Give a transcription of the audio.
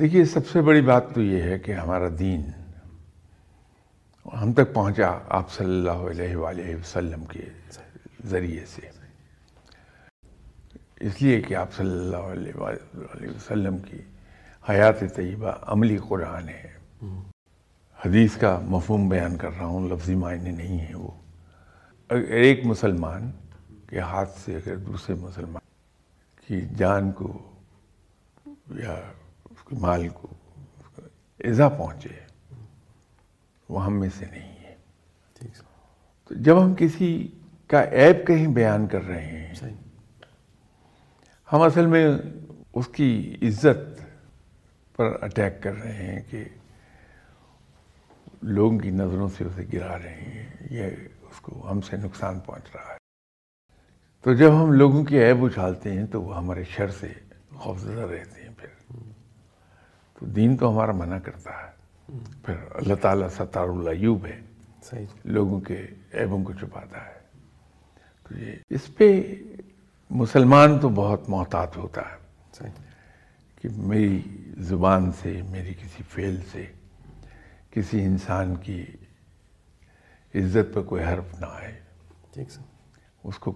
دیکھیے، سب سے بڑی بات تو یہ ہے کہ ہمارا دین، ہم تک پہنچا آپ صلی اللہ علیہ وآلہ وسلم کے ذریعے سے۔ اس لیے کہ آپ صلی اللہ علیہ وآلہ وسلم کی حیات طیبہ عملی قرآن ہے۔ حدیث کا مفہوم بیان کر رہا ہوں، لفظی معنی نہیں ہے وہ۔ اگر ایک مسلمان کے ہاتھ سے، اگر دوسرے مسلمان کی جان کو یا مال کو ایزا پہنچے وہ ہم میں سے نہیں ہے۔ تو جب ہم کسی کا عیب کہیں بیان کر رہے ہیں ہم اصل میں اس کی عزت پر اٹیک کر رہے ہیں کہ لوگوں کی نظروں سے اسے گرا رہے ہیں یہ اس کو ہم سے نقصان پہنچ رہا ہے۔ تو جب ہم لوگوں کی عیب اچھالتے ہیں تو وہ ہمارے شر سے خوفزدہ رہتے ہیں۔ تو دین تو ہمارا منع کرتا ہے۔ پھر اللہ تعالیٰ ستار العیوب ہے۔ لوگوں کے عیبوں کو چھپاتا ہے۔ تو یہ اس پہ مسلمان تو بہت محتاط ہوتا ہے۔ کہ میری زبان سے میری کسی فعل سے کسی انسان کی عزت پہ کوئی حرف نہ آئے۔ اس کو